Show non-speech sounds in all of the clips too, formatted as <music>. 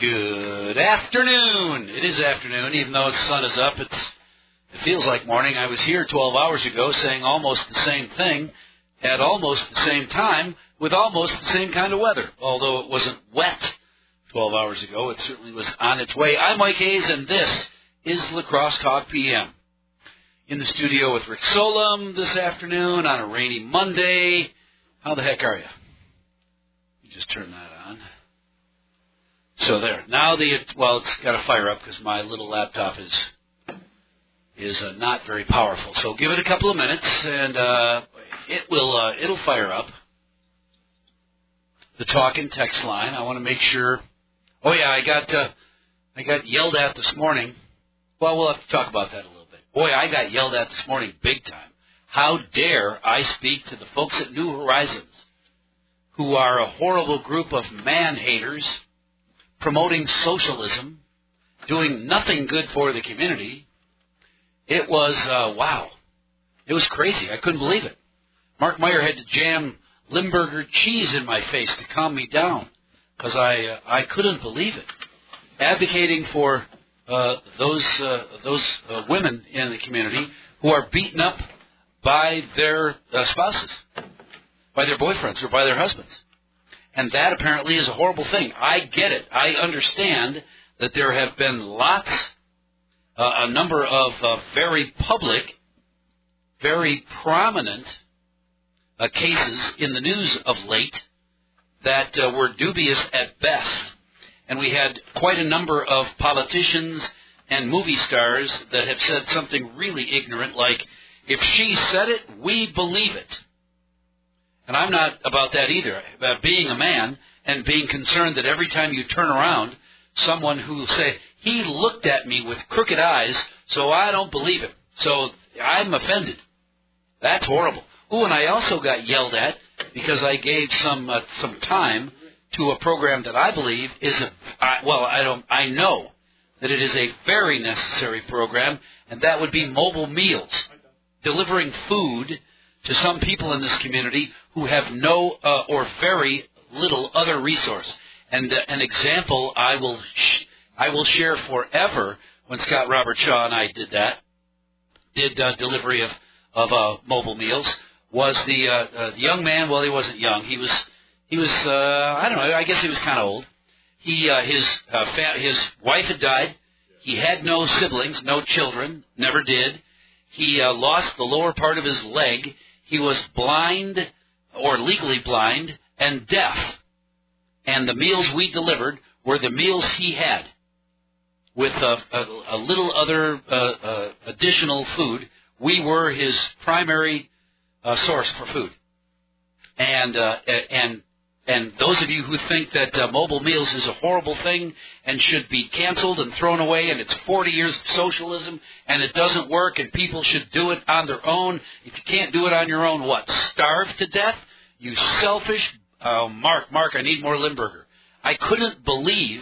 Good afternoon. It is afternoon, even though the sun is up. It's it feels like morning. I was here 12 hours ago saying almost the same thing at almost the same time with almost the same kind of weather. Although it wasn't wet 12 hours ago, it certainly was on its way. I'm Mike Hayes, and this is La Crosse Talk PM. In the studio with Rick Solom this afternoon on a rainy Monday. How the heck are you? You just turn that on. So there. Now the well, it's got to fire up because my little laptop is is uh, not very powerful. So give it a couple of minutes, and uh, it will uh, it'll fire up. The talk and text line. I want to make sure. Oh yeah, I got uh, I got yelled at this morning. Well, we'll have to talk about that a little bit. Boy, I got yelled at this morning big time. How dare I speak to the folks at New Horizons, who are a horrible group of man haters promoting socialism, doing nothing good for the community. It was, uh, wow. It was crazy. I couldn't believe it. Mark Meyer had to jam Limburger cheese in my face to calm me down because I, uh, I couldn't believe it. Advocating for uh, those, uh, those uh, women in the community who are beaten up by their uh, spouses, by their boyfriends, or by their husbands. And that apparently is a horrible thing. I get it. I understand that there have been lots, uh, a number of uh, very public, very prominent uh, cases in the news of late that uh, were dubious at best. And we had quite a number of politicians and movie stars that have said something really ignorant like, if she said it, we believe it. And I'm not about that either. About being a man and being concerned that every time you turn around, someone who say he looked at me with crooked eyes, so I don't believe him. So I'm offended. That's horrible. Oh, and I also got yelled at because I gave some uh, some time to a program that I believe is a I, well, I don't I know that it is a very necessary program, and that would be mobile meals, delivering food to some people in this community who have no uh, or very little other resource. And uh, an example I will sh- I will share forever when Scott Robert Shaw and I did that, did uh, delivery of of uh, mobile meals was the uh, uh, the young man. Well, he wasn't young. He was he was uh, I don't know. I guess he was kind of old. He uh, his uh, fa- his wife had died. He had no siblings, no children, never did. He uh, lost the lower part of his leg he was blind or legally blind and deaf. And the meals we delivered were the meals he had with a, a, a little other uh, uh, additional food. We were his primary uh, source for food. And, uh, and and those of you who think that uh, mobile meals is a horrible thing and should be canceled and thrown away and it's 40 years of socialism and it doesn't work and people should do it on their own, if you can't do it on your own, what? Starve to death? You selfish. Oh, Mark, Mark, I need more Limburger. I couldn't believe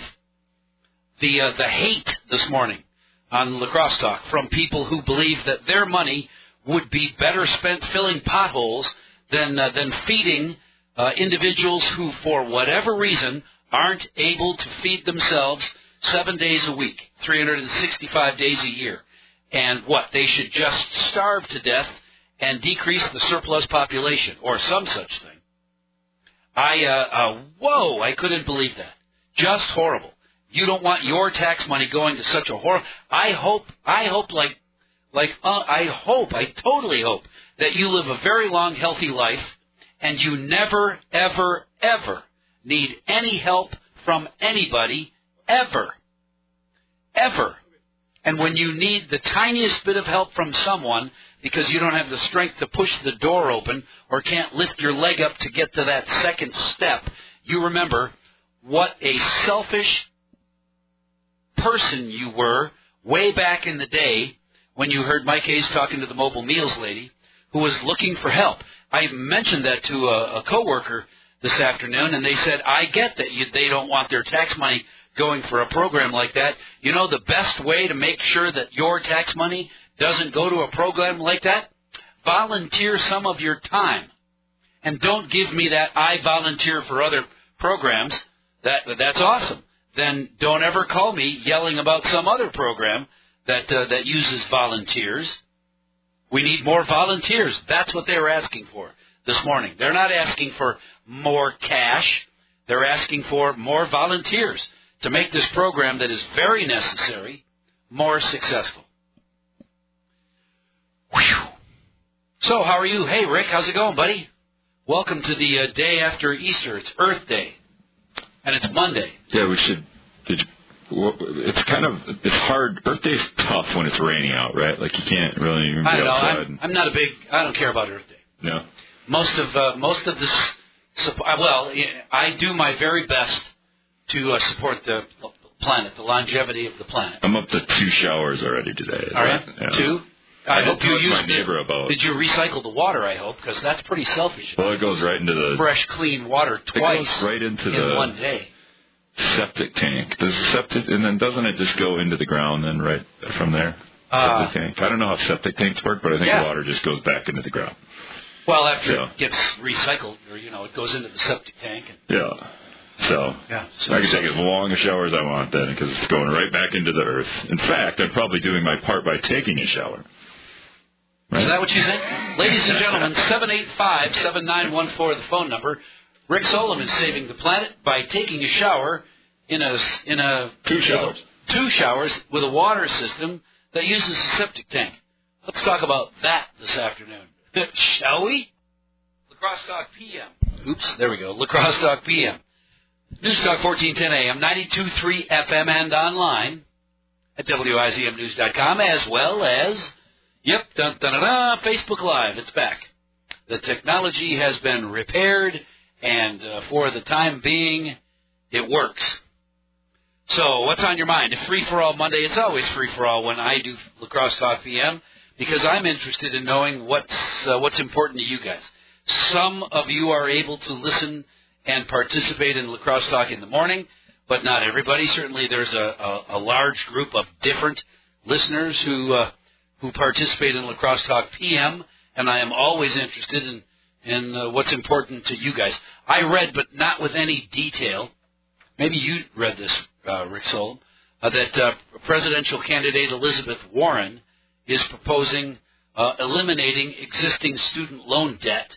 the uh, the hate this morning on La Crosse Talk from people who believe that their money would be better spent filling potholes than uh, than feeding uh, individuals who, for whatever reason, aren't able to feed themselves seven days a week, 365 days a year. And what? They should just starve to death and decrease the surplus population, or some such thing. I, uh, uh, whoa, I couldn't believe that. Just horrible. You don't want your tax money going to such a horror. I hope, I hope like, like, uh, I hope, I totally hope that you live a very long, healthy life and you never, ever, ever need any help from anybody, ever. Ever. And when you need the tiniest bit of help from someone because you don't have the strength to push the door open or can't lift your leg up to get to that second step, you remember what a selfish person you were way back in the day when you heard Mike Hayes talking to the mobile meals lady who was looking for help. I mentioned that to a, a coworker this afternoon, and they said, "I get that you, they don't want their tax money going for a program like that. You know, the best way to make sure that your tax money doesn't go to a program like that, volunteer some of your time, and don't give me that I volunteer for other programs. That that's awesome. then don't ever call me yelling about some other program that uh, that uses volunteers. We need more volunteers. That's what they were asking for this morning. They're not asking for more cash. They're asking for more volunteers to make this program that is very necessary more successful. Whew. So, how are you? Hey, Rick, how's it going, buddy? Welcome to the uh, day after Easter. It's Earth Day, and it's Monday. Yeah, we should. Did you, it's kind of it's hard. Earth Day's tough when it's raining out, right? Like you can't really even I be don't know. outside. I'm, I'm not a big. I don't care about Earth Day. no. Most of uh, most of this. uh, Well, I do my very best to uh, support the planet, the longevity of the planet. I'm up to two showers already today. All right, yeah. two. I I hope you used my neighbor about- Did you recycle the water? I hope because that's pretty selfish. Well, it goes right into the Fresh, clean water twice right into in the one day. Septic tank. Does the septic and then doesn't it just go into the ground then right from there? Uh, septic tank. I don't know how septic tanks work, but I think Yeah. water just goes back into the ground. Well, after Yeah. it gets recycled, or you know, it goes into the septic tank. And, Yeah. So yeah, I can take as long a shower as I want then because it's going right back into the earth. In fact, I'm probably doing my part by taking a shower. Is that what you think? Ladies and gentlemen, 785-7914, the phone number. Rick Solomon is saving the planet by taking a shower in a in a Two showers. two showers with a water system that uses a septic tank. Let's talk about that this afternoon, <laughs> shall we? La Crosse Talk PM. Oops, there we go. La Crosse Talk PM. News Talk 1410 AM, 92.3 FM, and online at WIZMnews.com, as well as, yep, dun, dun, dun, dun, Facebook Live. It's back. The technology has been repaired, and uh, for the time being, it works. So, what's on your mind? Free for all Monday. It's always free for all when I do La Crosse Talk PM because I'm interested in knowing what's uh, what's important to you guys. Some of you are able to listen and participate in La Crosse Talk in the morning, but not everybody. Certainly, there's a, a, a large group of different listeners who uh, who participate in La Crosse Talk PM, and I am always interested in in uh, what's important to you guys. I read, but not with any detail. Maybe you read this, uh, Rick Solom, uh, that uh, presidential candidate Elizabeth Warren is proposing uh, eliminating existing student loan debt,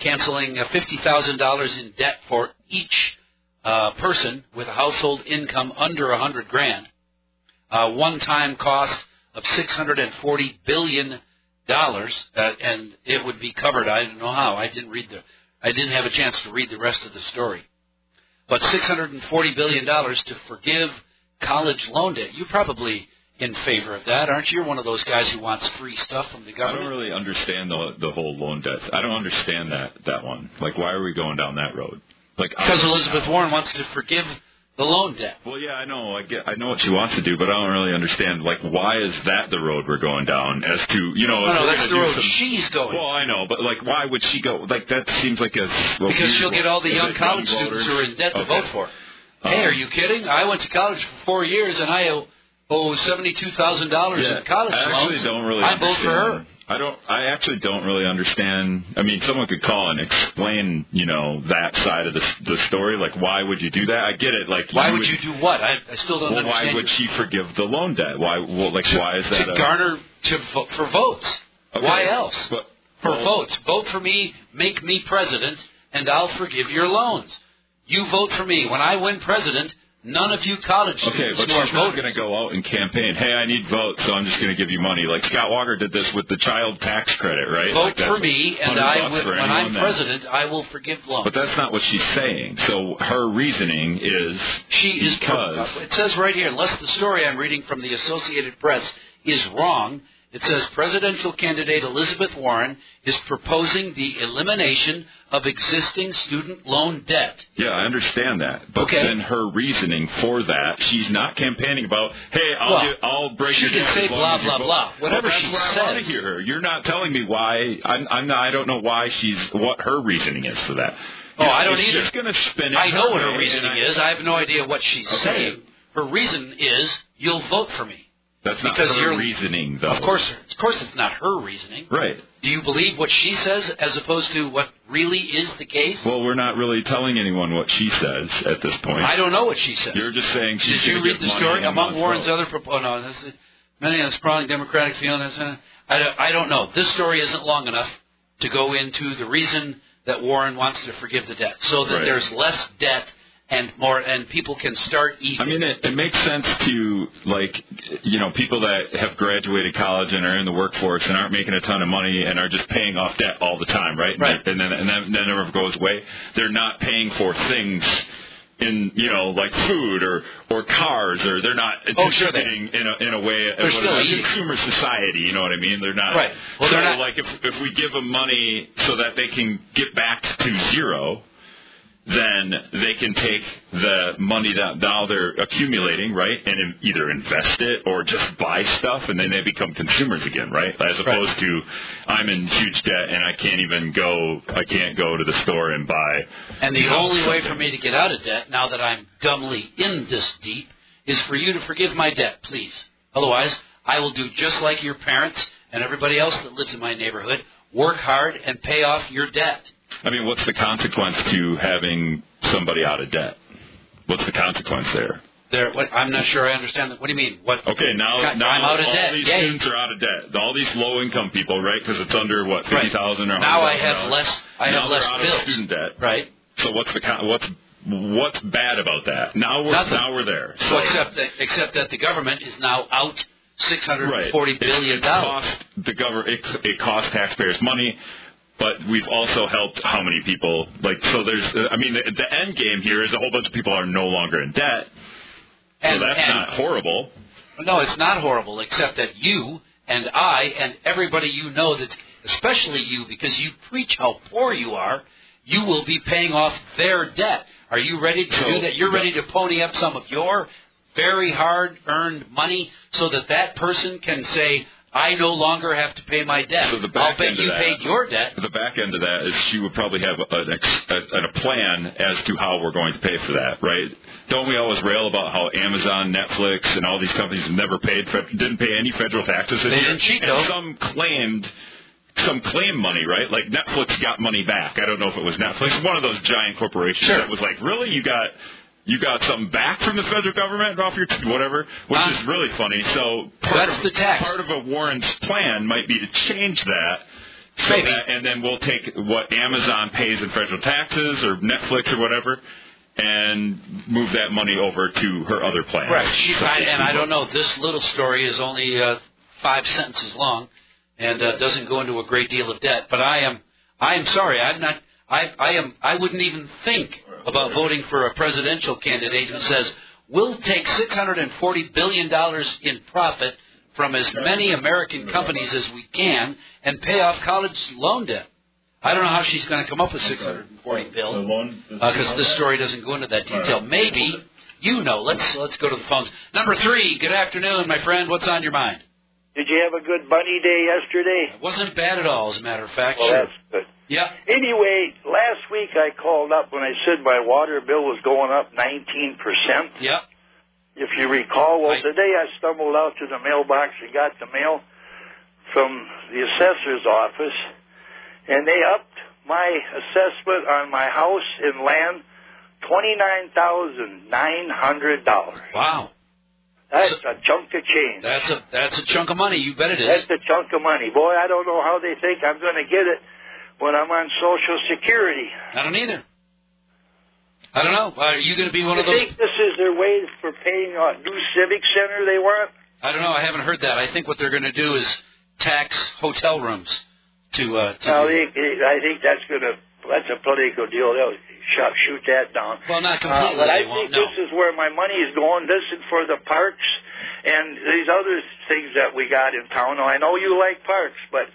canceling uh, $50,000 in debt for each uh, person with a household income under a hundred grand, one-time cost of 640 billion dollars, uh, and it would be covered. I don't know how. I didn't read the. I didn't have a chance to read the rest of the story. But 640 billion dollars to forgive college loan debt. You're probably in favor of that, aren't you? You're one of those guys who wants free stuff from the government. I don't really understand the the whole loan debt. I don't understand that that one. Like, why are we going down that road? Like, Because Elizabeth Warren wants to forgive the loan debt. Well, yeah, I know. I get. I know what she wants to do, but I don't really understand. Like, why is that the road we're going down? As to you know, No, no, that's the road some- she's going. Well, I know, but like, why would she go? Like, that seems like a well, because she'll get all the young college young students who are in debt to vote for. her. Hey, Um, are you kidding? I went to college for four years and I owe, owe seventy-two thousand dollars in college I loans. actually don't really. I vote for her. I don't. I actually don't really understand. I mean, someone could call and explain, you know, that side of the the story. Like, why would you do that? I get it. Like, Why would you do what? I, I still don't Well, why would she forgive the loan debt? Why? Well, like, to, why is that? to a, garner to vo- for votes? Okay, Why else? But, For well, votes. Vote for me, make me president, and I'll forgive your loans. You vote for me. When I win president, none of you college Okay, students but who are she's not going to go out and campaign. Hey, I need votes, so I'm just going to give you money. Like Scott Walker did this with the child tax credit, right? vote Like, for me, and 100 I bucks will, for when I'm that- president, I will forgive loans. But that's not what she's saying. So her reasoning is She is because it says right here, unless the story I'm reading from the Associated Press is wrong, it says presidential candidate Elizabeth Warren is proposing the elimination of existing student loan debt. yeah, I understand that. But Okay. then her reasoning for that, she's not campaigning about, hey, I'll Well, get, I'll break she your can say blah, blah, blah. Whatever well, that's she what I want says. to hear her. You're not telling me why. I'm, I'm not. I don't know why she's what her reasoning is for that. Oh, I don't either. She's going to spin it. I know what her reasoning I- is. I have no idea what she's Okay. saying. Her reason is you'll vote for me. That's not Because her reasoning, though. Of course, of course, it's not her reasoning. Right. Do you believe what she says as opposed to what really is the case? Well, we're not really telling anyone what she says at this point. I don't know what she says. You're just saying she's Did you read the story among Warren's vote. other? Oh, no, this is, many of the sprawling Democratic don't, I don't know. This story isn't long enough to go into the reason that Warren wants to forgive the debt, so that Right. there's less debt and more, and people can start eating. I mean, it, it makes sense to like, you know, people that have graduated college and are in the workforce and aren't making a ton of money and are just paying off debt all the time, right? Right. And then and then that never goes away. They're not paying for things in you know like food or or cars or they're not Oh, sure they- in a in a way They're still a eating. consumer society. You know what I mean? They're not Right. Well, so they're not- like if if we give them money so that they can get back to zero then they can take the money that now they're accumulating, right, and either invest it or just buy stuff, and then they become consumers again, right? As opposed to I'm in huge debt and I can't even go, I can't go to the store and buy. And the you know, only way for me to get out of debt, now that I'm dumbly in this deep, is for you to forgive my debt, please. Otherwise, I will do just like your parents and everybody else that lives in my neighborhood, work hard and pay off your debt. I mean, what's the consequence to having somebody out of debt? What's the consequence there? There, what, I'm not sure I understand that. What do you mean? What? Okay, now God, now I'm out of all debt. these Yay. students are out of debt. All these low income people, right? Because it's under what Right. fifty thousand or Now I $100,000. have less. I now have less out bills. of student debt. Right. So what's the what's what's bad about that? Now we're Nothing. now we're there. So Well, except that, except that the government is now out six hundred right, forty billion it, it dollars. cost the government it, it costs taxpayers money. But we've also helped how many people? Like so, there's. I mean, the, the end game here is a whole bunch of people are no longer in debt. So And, that's and not horrible. No, it's not horrible, except that you and I and everybody you know that, especially you, because you preach how poor you are, you will be paying off their debt. Are you ready to So, do that? You're ready to pony up some of your very hard earned money so that that person can say, I no longer have to pay my debt. So the back I'll bet end of you that- paid your debt. The back end of that is she would probably have an ex, a, a plan as to how we're going to pay for that, right? Don't we always rail about how Amazon, Netflix, and all these companies never paid, didn't pay any federal taxes this They year? didn't cheat, and though. some claimed some claim money, right? Like Netflix got money back. I don't know if it was Netflix, one of those giant corporations Sure. that was like, really, you got you got something back from the federal government off your t- whatever, which Huh? is really funny. So part That's of, the tax. Part of a Warren's plan might be to change that. So Maybe. that, and then we'll take what Amazon pays in federal taxes or Netflix or whatever, and move that money over to her other plan. Right. She, I, and I don't know. This little story is only uh, five sentences long, and uh, doesn't go into a great deal of debt. But I am, I am sorry. I'm not. I, I am. I wouldn't even think about voting for a presidential candidate who says we'll take six hundred and forty billion dollars in profit from as many American companies as we can and pay off college loan debt. I don't know how she's going to come up with six hundred and forty bill because uh, this story doesn't go into that detail. Maybe you know. Let's let's go to the phones. Number three. Good afternoon, my friend. What's on your mind? Did you have a good bunny day yesterday? It wasn't bad at all, as a matter of fact. Well, sure. that's good. Yeah. Anyway, last week I called up when I said my water bill was going up 19%. Yeah. If you recall, well, Right. today I stumbled out to the mailbox and got the mail from the assessor's office, and they upped my assessment on my house and land $29,900. Wow. That's a chunk of change. That's a that's a chunk of money. You bet it is. That's a chunk of money. Boy, I don't know how they think I'm going to get it when I'm on Social Security. I don't either. I don't know. Are you going to be one You of those? think this is their way for paying a new civic center they want? I don't know. I haven't heard that. I think what they're going to do is tax hotel rooms to. Uh, to Now, do- they, they- I think that's going to that's a political deal. They'll shot, shoot that down. well, not Uh, completely. but I think this is where my money is going. This is for the parks and these other things that we got in town. Now, I know you like parks, but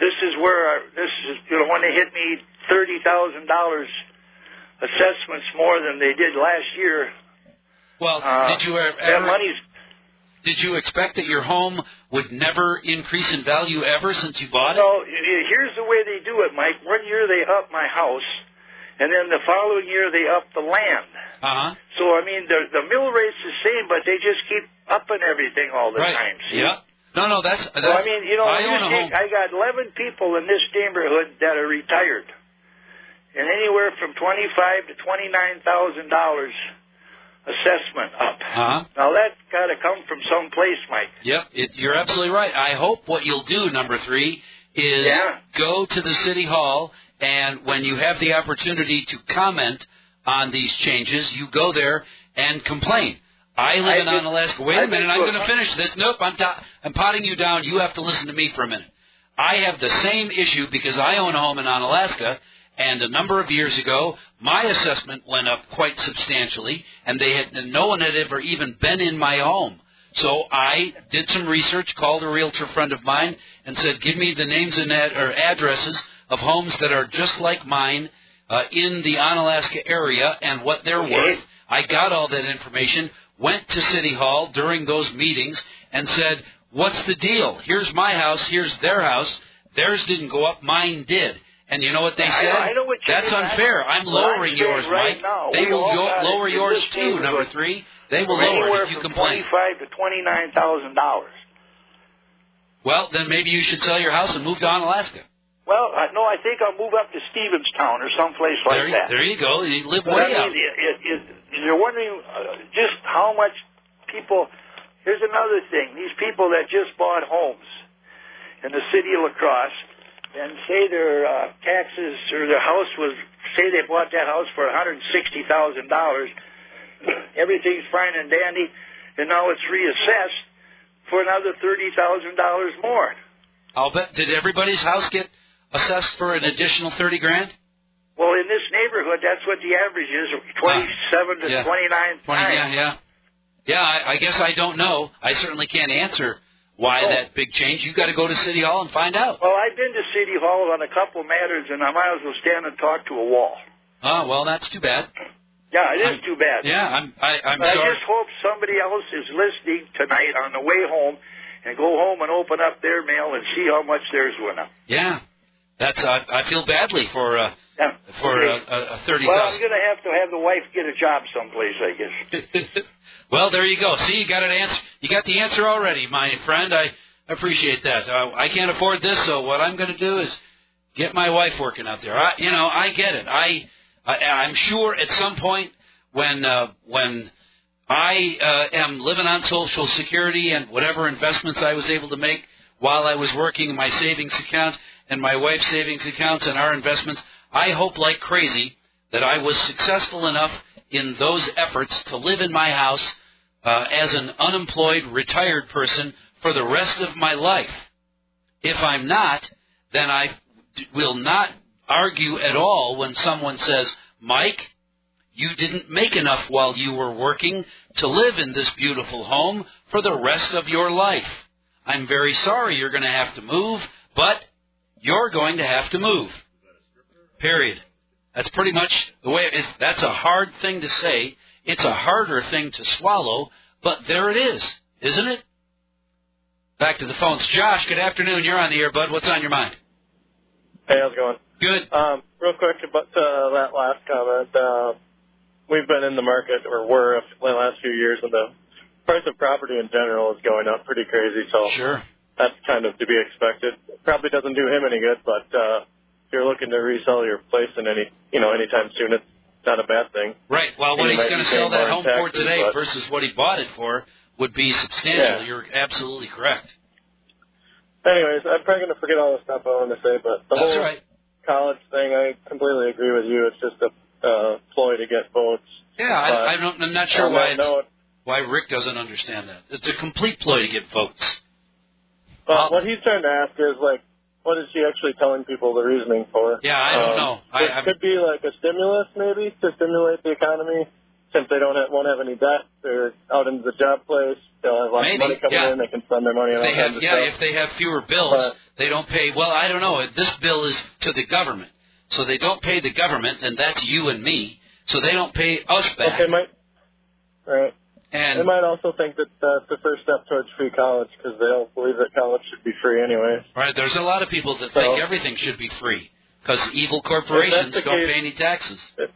this is where our, this is you know when they hit me thirty thousand dollars assessments more than they did last year. Well, Uh, did you ever, that money's did you expect that your home would never increase in value ever since you bought it? No, here's the way they do it, Mike. One year they up my house, and then the following year they up the land. Uh huh. So I mean, the the mill rate's the same, but they just keep upping everything all the right. time. See? Yeah. No, no, that's. that's Well, I mean, you know, I you own a think home. I got 11 people in this neighborhood that are retired, and anywhere from 25 to 29 thousand dollars assessment up. Uh-huh. Now that's got to come from some place, Mike. Yep, it, you're absolutely right. I hope what you'll do, number three, is Yeah. go to the city hall, and when you have the opportunity to comment on these changes, you go there and complain. I live I've in been- Onalaska. Wait a I've minute, I'm going to finish this. Nope, I'm, ta- I'm potting you down. You have to listen to me for a minute. I have the same issue because I own a home in Onalaska, and a number of years ago, my assessment went up quite substantially, and they had and no one had ever even been in my home. So I did some research, called a realtor friend of mine, and said, "Give me the names and ad- or addresses of homes that are just like mine uh, in the Onalaska area and what they're worth." I got all that information, went to City Hall during those meetings, and said, What's the deal? Here's my house, here's their house. Theirs didn't go up, mine did. And you know what they said? I know what you That's mean. unfair. I'm lowering yours, right Mike. now, they will yo- lower yours too, number three. They will lower it if you complain. 25 to 29 thousand dollars. Well, then maybe you should sell your house and move to Alaska. Well, I, no, I think I'll move up to Stevenstown or someplace like there, you- that. there you go. You live But way I out. mean, it, it, it, you're wondering uh, just how much people. Here's another thing: these people that just bought homes in the city of La Crosse, and say their uh, taxes or their house was, say they bought that house for 160 thousand dollars. <clears throat> Everything's fine and dandy, and now it's reassessed for another thirty thousand dollars more. I'll bet. Did everybody's house get assessed for an additional thirty grand? Well, in this neighborhood, that's what the average is: twenty-seven to yeah. twenty-nine Twenty. times. Yeah, yeah, yeah. I, I guess I don't know. I certainly can't answer why Oh. that big change. You've got to go to City Hall and find out. Well, I've been to City Hall on a couple matters, and I might as well stand and talk to a wall. Oh well, that's too bad. Yeah, it is I'm- too bad. Yeah, I'm. I, I'm But I just hope somebody else is listening tonight on the way home, and go home and open up their mail and see how much theirs went up. Yeah, that's. I, I feel badly for uh, Yeah. for Okay. uh, a, a thirty well, I'm going to have to have the wife get a job someplace, I guess. <laughs> well, there you go. See, you got an answer. You got the answer already, my friend. I appreciate that. Uh, I can't afford this, so what I'm going to do is get my wife working out there. I, you know, I get it. I, I I'm sure at some point when uh, when I uh, am living on Social Security and whatever investments I was able to make while I was working in my savings account and my wife's savings accounts and our investments, I hope like crazy that I was successful enough in those efforts to live in my house uh, as an unemployed retired person for the rest of my life. If I'm not, then I will not argue at all when someone says, Mike, you didn't make enough while you were working to live in this beautiful home for the rest of your life. I'm very sorry you're going to have to move, but you're going to have to move. Period. That's pretty much the way it is. That's a hard thing to say. It's a harder thing to swallow, but there it is, isn't it? Back to the phones. Josh, good afternoon. You're on the air, bud. What's on your mind? Hey, how's it going? Good. Um, real quick about uh, that last comment. Uh, we've been in the market, or were the last few years, and the price of property in general is going up pretty crazy. So Sure. that's kind of to be expected. Probably doesn't do him any good, but uh, if you're looking to resell your place in any, you know, anytime soon, it's not a bad thing. Right. Well, what you he's going to sell that home in for today but- versus what he bought it for would be substantial. Yeah. You're absolutely correct. Anyways, I'm probably going to forget all the stuff I wanted to say, but the That's whole right. college thing, I completely agree with you. It's just a uh, ploy to get votes. Yeah, But I, I don't, I'm not sure why that it's, note, why Rick doesn't understand that. It's a complete ploy to get votes. Well, Uh, what he's trying to ask is like, what is she actually telling people the reasoning for? Yeah, I don't Um, know. I- it I'm- could be like a stimulus, maybe, to stimulate the economy, since they don't have, won't have any debt. They're out into the job place. They'll have lots Maybe, of money coming yeah. in. They can spend their money on They have, yeah, stuff. if they have fewer bills, But- they don't pay. Well, I don't know. This bill is to the government, so they don't pay the government, and that's you and me. So they don't pay us back. they might, right? They and might also think that that's the first step towards free college because they don't believe that college should be free anyway. right, there's a lot of people that So- think everything should be free because evil corporations don't case- pay any taxes. So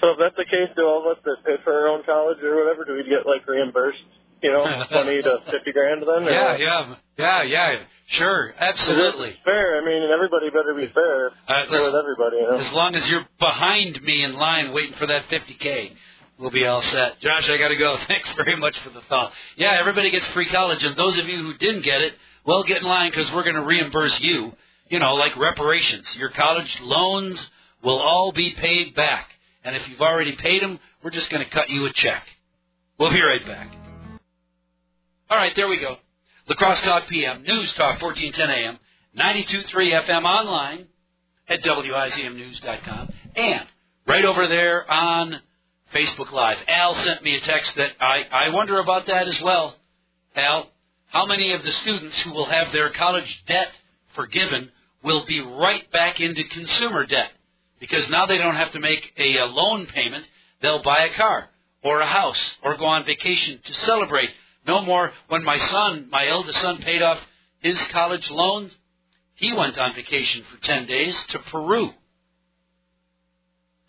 So if that's the case, do all of us that pay for our own college or whatever, do we get like reimbursed? You know, <laughs> twenty to fifty grand then? Or Yeah, what? yeah, yeah, yeah. Sure, absolutely. Fair. I mean, everybody better be fair. Uh, with everybody, you know. As long as you're behind me in line waiting for that 50K, we'll be all set. Josh, I got to go. <laughs> Thanks very much for the thought. Yeah, everybody gets free college, and those of you who didn't get it, well, get in line because we're going to reimburse you, you know, like reparations. Your college loans will all be paid back. And if you've already paid them, we're just going to cut you a check. We'll be right back. All right, there we go. La Crosse Talk PM, News Talk 1410 AM, 92.3 FM online at WIZMnews.com, and right over there on Facebook Live. Al sent me a text that I, I wonder about that as well. Al, how many of the students who will have their college debt forgiven will be right back into consumer debt? Because now they don't have to make a, a loan payment. They'll buy a car or a house or go on vacation to celebrate. No more when my son, my eldest son, paid off his college loans, he went on vacation for 10 days to Peru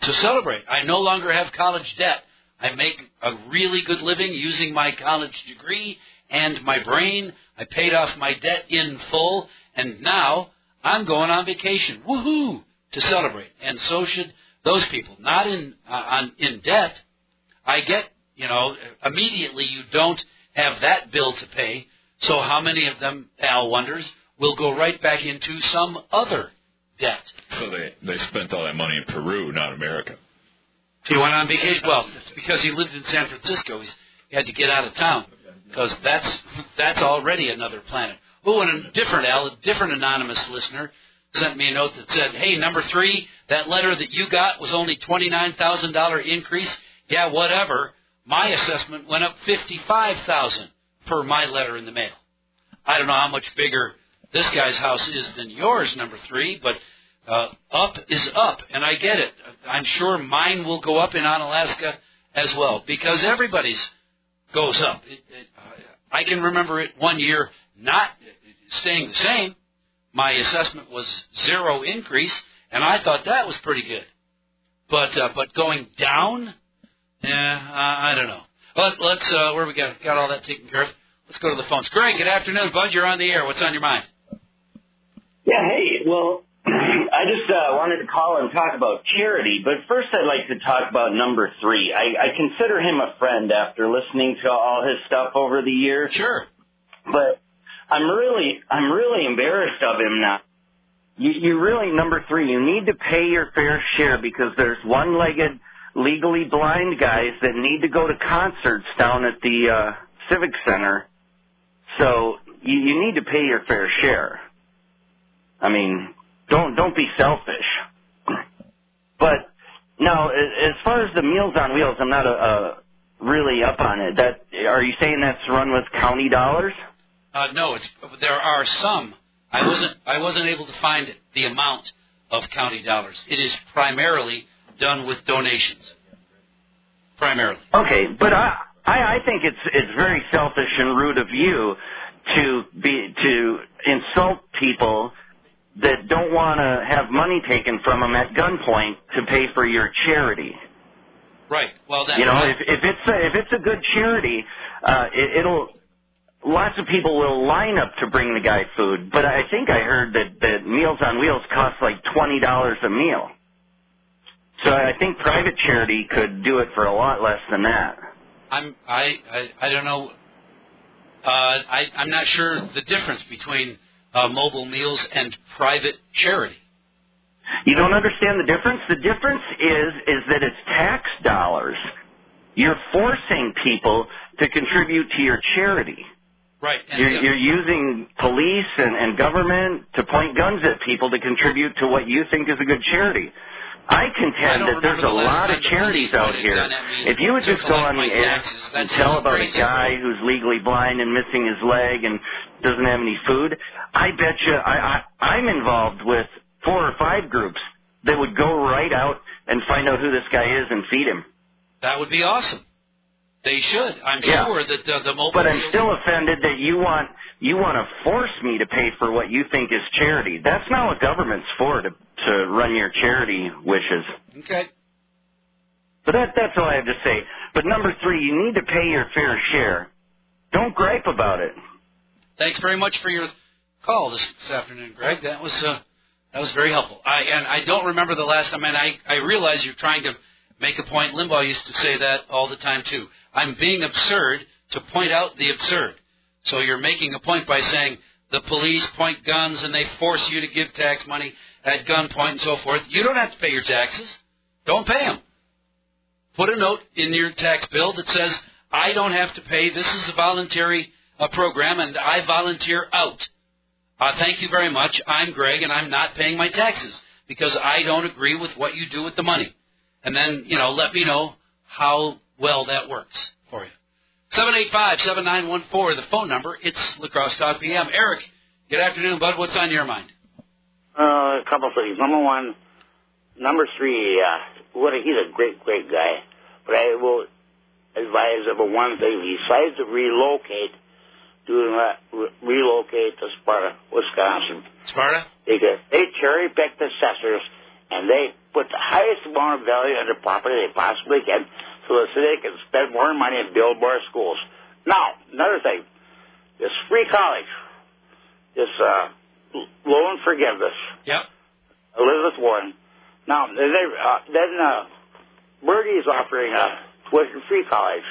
to celebrate. I no longer have college debt. I make a really good living using my college degree and my brain. I paid off my debt in full, and now I'm going on vacation. Woohoo! To celebrate. And so should those people. Not in uh, on in debt. I get, you know, immediately you don't have that bill to pay. So how many of them, Al wonders, will go right back into some other debt? So they they spent all that money in Peru, not America. He went on vacation. Well, it's because he lived in San Francisco. He's, he had to get out of town because that's that's already another planet. Oh, and a different Al, a different anonymous listener sent me a note that said, "Hey, number three, that letter that you got was only twenty nine thousand dollar increase. Yeah, whatever. My assessment went up fifty five thousand per my letter in the mail. I don't know how much bigger this guy's house is than yours, number three, but." Uh, up is up, and I get it. I'm sure mine will go up in Onalaska as well because everybody's goes up. It, it, I can remember it one year not staying the same. My assessment was zero increase, and I thought that was pretty good. But uh, but going down, I, I don't know. Let, let's uh, where we got got all that taken care of. Let's go to the phones. Greg, good afternoon, Bud. You're on the air. What's on your mind? Yeah, hey, well, <clears throat> I just uh, wanted to call and talk about charity, but first I'd like to talk about number three. I, I consider him a friend after listening to all his stuff over the years, Sure. but I'm really, I'm really embarrassed of him now. You, you really, number three, you need to pay your fair share because there's one-legged, legally blind guys that need to go to concerts down at the uh, Civic Center. So you, you need to pay your fair share. I mean, don't don't be selfish. But now, as far as the Meals on Wheels, I'm not a, a really up on it. That are you saying that's run with county dollars? Uh, no, it's, there are some. I wasn't I wasn't able to find the amount of county dollars. It is primarily done with donations. Primarily. Okay, but I I, I think it's it's very selfish and rude of you to be to insult people that don't want to have money taken from them at gunpoint to pay for your charity. Right. Well, that You know, if if it's a, if it's a good charity, uh, it, it'll lots of people will line up to bring the guy food. But I think I heard that that Meals on Wheels cost like twenty dollars a meal. So I think private charity could do it for a lot less than that. I'm I I, I don't know. Uh, I I'm not sure the difference between uh, mobile meals and private charity. You don't understand the difference? The difference is is that it's tax dollars. You're forcing people to contribute to your charity. Right. And You're, the- you're using police and, and government to point guns at people to contribute to what you think is a good charity. I I contend don't that there's a the lot of charities out here. gun at me If you would just go on the air and tell about a guy who's legally blind and missing his leg and doesn't have any food, I bet you I, I, I'm involved with four or five groups that would go right out and find out who this guy is and feed him. that would be awesome. They should. I'm Yeah. sure that uh, the mobile But I'm still offended that you want you want to force me to pay for what you think is charity. That's not what government's for to to run your charity wishes. Okay. But that, that's all I have to say. But number three, you need to pay your fair share. Don't gripe about it. Thanks very much for your call this, this afternoon, Greg. That was uh, that was very helpful. I and I don't remember the last time, and I I realize you're trying to make a point. Limbaugh used to say that all the time too. I'm being absurd to point out the absurd. So you're making a point by saying the police point guns and they force you to give tax money at gunpoint and so forth. You don't have to pay your taxes. Don't pay them. Put a note in your tax bill that says I don't have to pay. This is a voluntary uh, program, and I volunteer out. Uh, thank you very much. I'm Greg, and I'm not paying my taxes because I don't agree with what you do with the money. And then, you know, let me know how well that works for you. 785-7914, the phone number. It's La Crosse Talk PM. Eric, good afternoon, bud. What's on your mind? Uh, a couple of things. Number one, number three, uh, what a, he's a great, great guy. But I will advise of one thing. He decides to relocate, do not re- relocate to Sparta, Wisconsin. Sparta? Because they cherry pick the assessors and they put the highest amount of value on the property they possibly can so the city can spend more money and build more schools. Now, another thing, this free college, this uh, loan forgiveness, Yep. Elizabeth Warren. Now, then, they, uh, then uh, Bernie's offering a tuition-free college.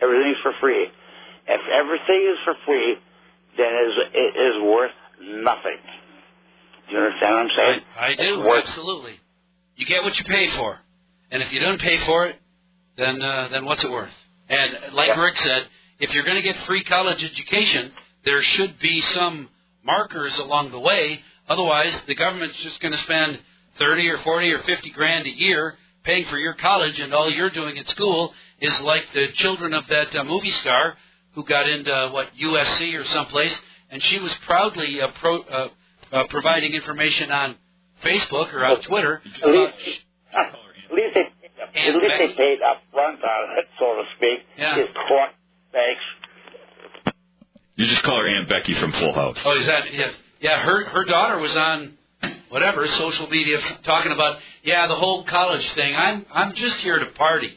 Everything's for free. If everything is for free, then it is, it is worth nothing. Do you understand what I'm saying? I, I do, absolutely. You get what you pay for. And if you don't pay for it, then uh, then what's it worth? And like Yeah. Rick said, if you're going to get free college education, there should be some markers along the way. Otherwise, the government's just going to spend 30 or 40 or 50 grand a year paying for your college, and all you're doing at school is like the children of that uh, movie star who got into what USC or someplace, and she was proudly uh, pro, uh, uh, providing information on Facebook or on Twitter. At least, uh, <laughs> at least they, at least they paid up front on it, so to speak. Yeah. His court, thanks. You just call her Aunt Becky from Full House. Oh, is that yes? Yeah, her her daughter was on whatever social media talking about yeah the whole college thing. I'm I'm just here to party,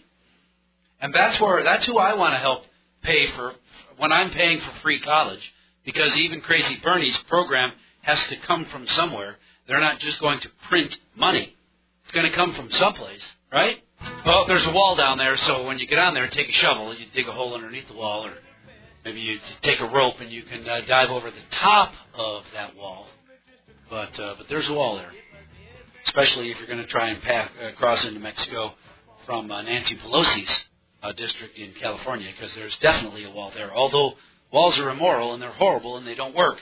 and that's where that's who I want to help pay for when I'm paying for free college because even Crazy Bernie's program has to come from somewhere. They're not just going to print money. It's going to come from someplace, right? Well, there's a wall down there, so when you get on there, take a shovel, you dig a hole underneath the wall, or maybe you take a rope and you can uh, dive over the top of that wall. But uh, but there's a wall there, especially if you're going to try and pass, uh, cross into Mexico from uh, Nancy Pelosi's uh, district in California, because there's definitely a wall there. Although walls are immoral and they're horrible and they don't work.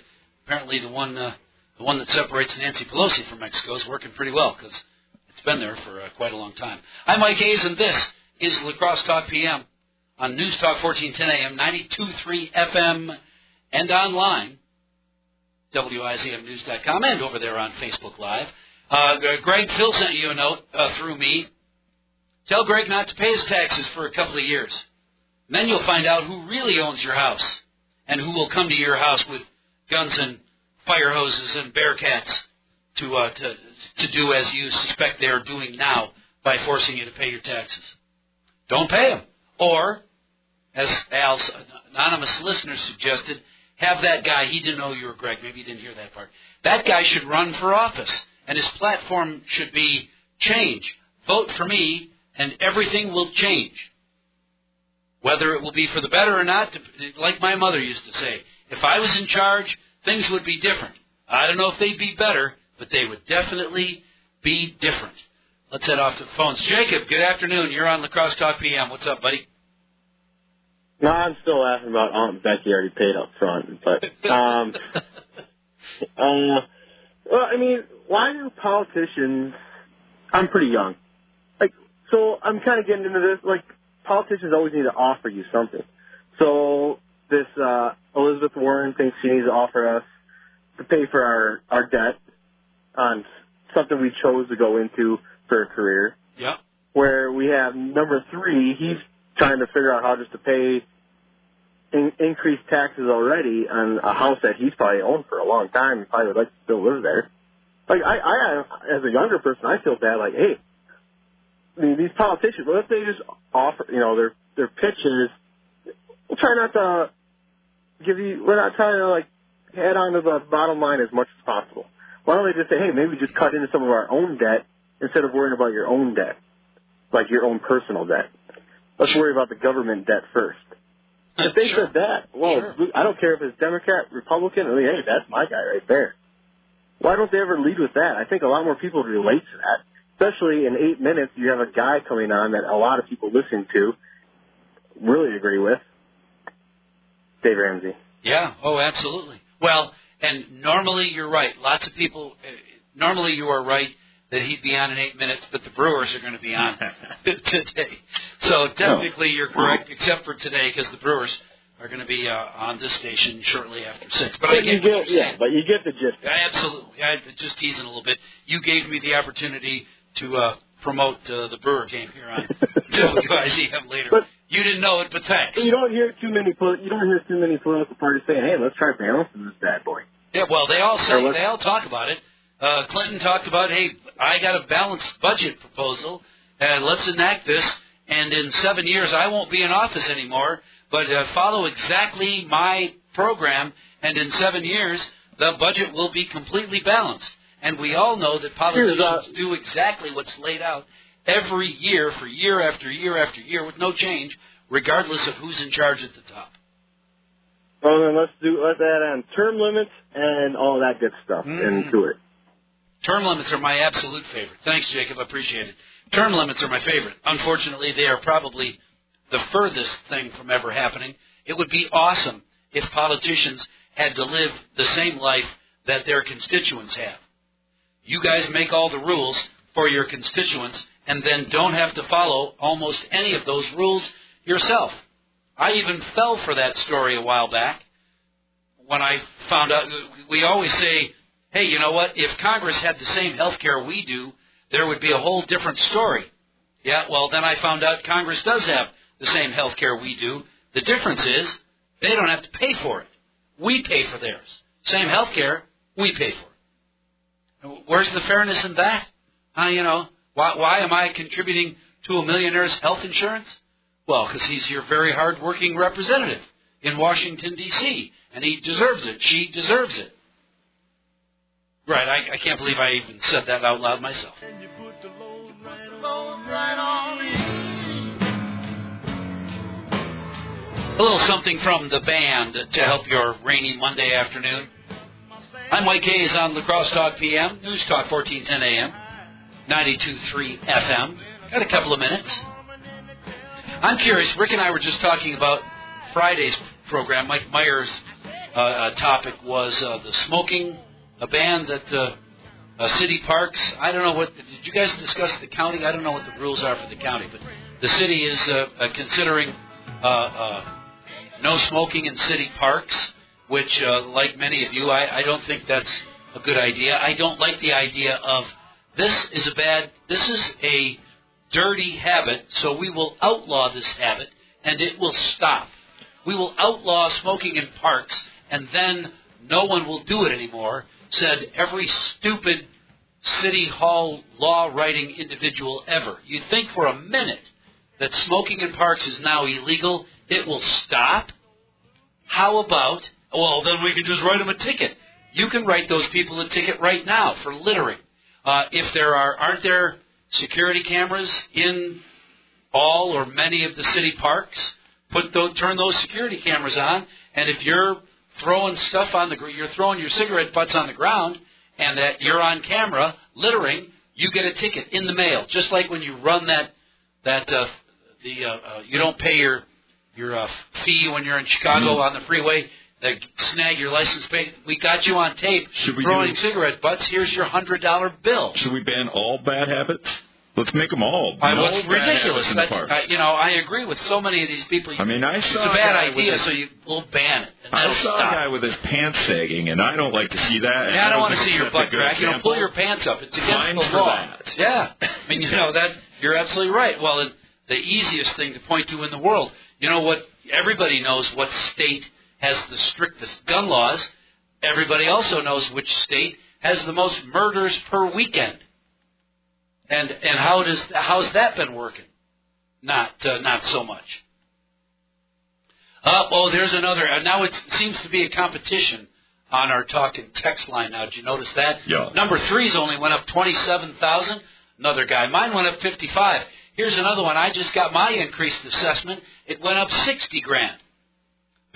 Apparently, the one uh, the one that separates Nancy Pelosi from Mexico is working pretty well because it's been there for uh, quite a long time. I'm Mike Hayes, and this is La Crosse Talk PM on News Talk 1410 AM, 92.3 FM, and online, WIZMnews.com, and over there on Facebook Live. Uh, Greg Phil sent you a note uh, through me. Tell Greg not to pay his taxes for a couple of years. Then you'll find out who really owns your house and who will come to your house with guns and fire hoses and bearcats to uh, to to do as you suspect they are doing now by forcing you to pay your taxes. Don't pay them, or as Al's anonymous listener suggested, have that guy. He didn't know you were Greg. Maybe you didn't hear that part. That guy should run for office, and his platform should be change. Vote for me, and everything will change. Whether it will be for the better or not, like my mother used to say, if I was in charge, things would be different. I don't know if they'd be better, but they would definitely be different. Let's head off to the phones. Jacob, good afternoon. You're on La Crosse Talk PM. What's up, buddy? No, I'm still laughing about Aunt Becky already paid up front, but um, <laughs> uh, well, I mean, why do politicians? I'm pretty young, so I'm kind of getting into this. Like, politicians always need to offer you something. So this uh, Elizabeth Warren thinks she needs to offer us to pay for our our debt on something we chose to go into for a career yeah. where we have number three, he's trying to figure out how just to pay in, increased taxes already on a house that he's probably owned for a long time and probably would like to still live there. Like I, I, as a younger person, I feel bad. Like, hey, I mean, these politicians. What if they just offer? You know, their their pitch is, we'll try not to give you. We're not trying to like head on to the bottom line as much as possible. Why don't they just say, hey, maybe just cut into some of our own debt instead of worrying about your own debt, like your own personal debt. Let's worry about the government debt first. If they Sure. said that, well, Sure. I don't care if it's Democrat, Republican. I mean, hey, that's my guy right there. Why don't they ever lead with that? I think a lot more people relate to that. Especially in eight minutes, you have a guy coming on that a lot of people listen to, really agree with. Dave Ramsey. Yeah. Oh, absolutely. Well, and normally you're right. Lots of people. Uh, normally you are right that he'd be on in eight minutes, but the Brewers are going to be on <laughs> today. So technically you're correct, except for today because the Brewers are going to be uh, on this station shortly after six. But I But you get what get, you're yeah, but you get the gist. Yeah, absolutely. I just teasing a little bit. You gave me the opportunity to uh, promote uh, the Brewer game here on <laughs> WIZM later. But- you didn't know it, but thanks. You don't hear too many. You don't hear too many political parties saying, "Hey, let's try balancing this bad boy." Yeah, well, they all say they all talk about it. Uh, Clinton talked about, hey, I got a balanced budget proposal, and let's enact this. And in seven years, I won't be in office anymore, but uh, follow exactly my program, and in seven years, the budget will be completely balanced. And we all know that politicians uh, do exactly what's laid out every year for year after year after year with no change, regardless of who's in charge at the top. Well, then let's do let's add on term limits and all that good stuff Mm. into it. Term limits are my absolute favorite. Thanks, Jacob. I appreciate it. Term limits are my favorite. Unfortunately, they are probably the furthest thing from ever happening. It would be awesome if politicians had to live the same life that their constituents have. You guys make all the rules for your constituents and then don't have to follow almost any of those rules yourself. I even fell for that story a while back when I found out. We always say, hey, you know what? If Congress had the same health care we do, there would be a whole different story. Yeah, well, then I found out Congress does have the same health care we do. The difference is they don't have to pay for it. We pay for theirs. Same health care, we pay for it. Where's the fairness in that? Uh, you know, why, why am I contributing to a millionaire's health insurance? Well, because he's your very hard-working representative in Washington, D.C., and he deserves it. She deserves it. Right, I, I can't believe I even said that out loud myself. A little something from the band to help your rainy Monday afternoon. I'm Mike Hayes on La Crosse Talk PM, News Talk 1410 AM, 92.3 FM. Got a couple of minutes. I'm curious. Rick and I were just talking about Friday's program. Mike Meyer's uh, uh, topic was uh, the smoking, a ban that uh, uh, city parks. I don't know what. Did you guys discuss the county? I don't know what the rules are for the county, but the city is uh, considering no smoking in city parks. Which, uh, like many of you, I, I don't think that's a good idea. I don't like the idea of this is a bad. This is a dirty habit, so we will outlaw this habit and it will stop. We will outlaw smoking in parks and then no one will do it anymore, said every stupid city hall law writing individual ever. You think for a minute that smoking in parks is now illegal, it will stop? How about, well, then we can just write them a ticket. You can write those people a ticket right now for littering. Uh, if there are, aren't there security cameras in all or many of the city parks? Put those, turn those security cameras on, and if you're throwing stuff on the, you're throwing your cigarette butts on the ground, and that you're on camera littering, you get a ticket in the mail. Just like when you run that, that uh, the, uh, uh, you don't pay your your uh, fee when you're in Chicago on the freeway. They snag your license plate. We got you on tape Should we throwing do- cigarette butts. Here's your hundred dollar bill. Should we ban all bad habits? Let's make them all. I, no well, ridiculous. in the That's, park. uh, you know, I agree with so many of these people. I mean, I it's saw a bad with idea, his- so you will ban it. And I saw stop. a guy with his pants sagging, and I don't like to see that. Yeah, I don't want to see your a butt crack. You know, pull your pants up. It's against Fines the law. that. Yeah, I mean, you know that you're absolutely right. Well, the easiest thing to point to in the world. You know what? Everybody knows what state has the strictest gun laws. Everybody also knows which state has the most murders per weekend. And and how does how's that been working? Not uh, not so much. Uh, oh, there's another. Uh, now it seems to be a competition on our talk and text line. Now, did you notice that? Yeah. Number three's only went up twenty-seven thousand. Another guy. Mine went up fifty-five. Here's another one. I just got my increased assessment. It went up sixty grand.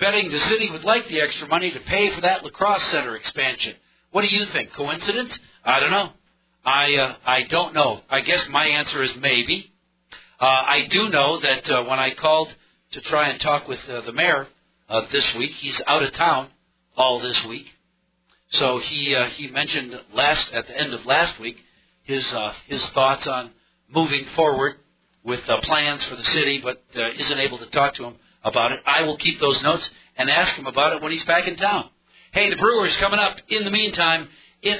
Betting the city would like the extra money to pay for that La Crosse center expansion. What do you think? Coincidence? I don't know. I uh, I don't know. I guess my answer is maybe. Uh, I do know that uh, when I called to try and talk with uh, the mayor uh, this week, he's out of town all this week. So he uh, he mentioned last at the end of last week his uh, his thoughts on moving forward with uh, plans for the city, but uh, isn't able to talk to him about it. I will keep those notes and ask him about it when he's back in town. Hey, the Brewers coming up. In the meantime,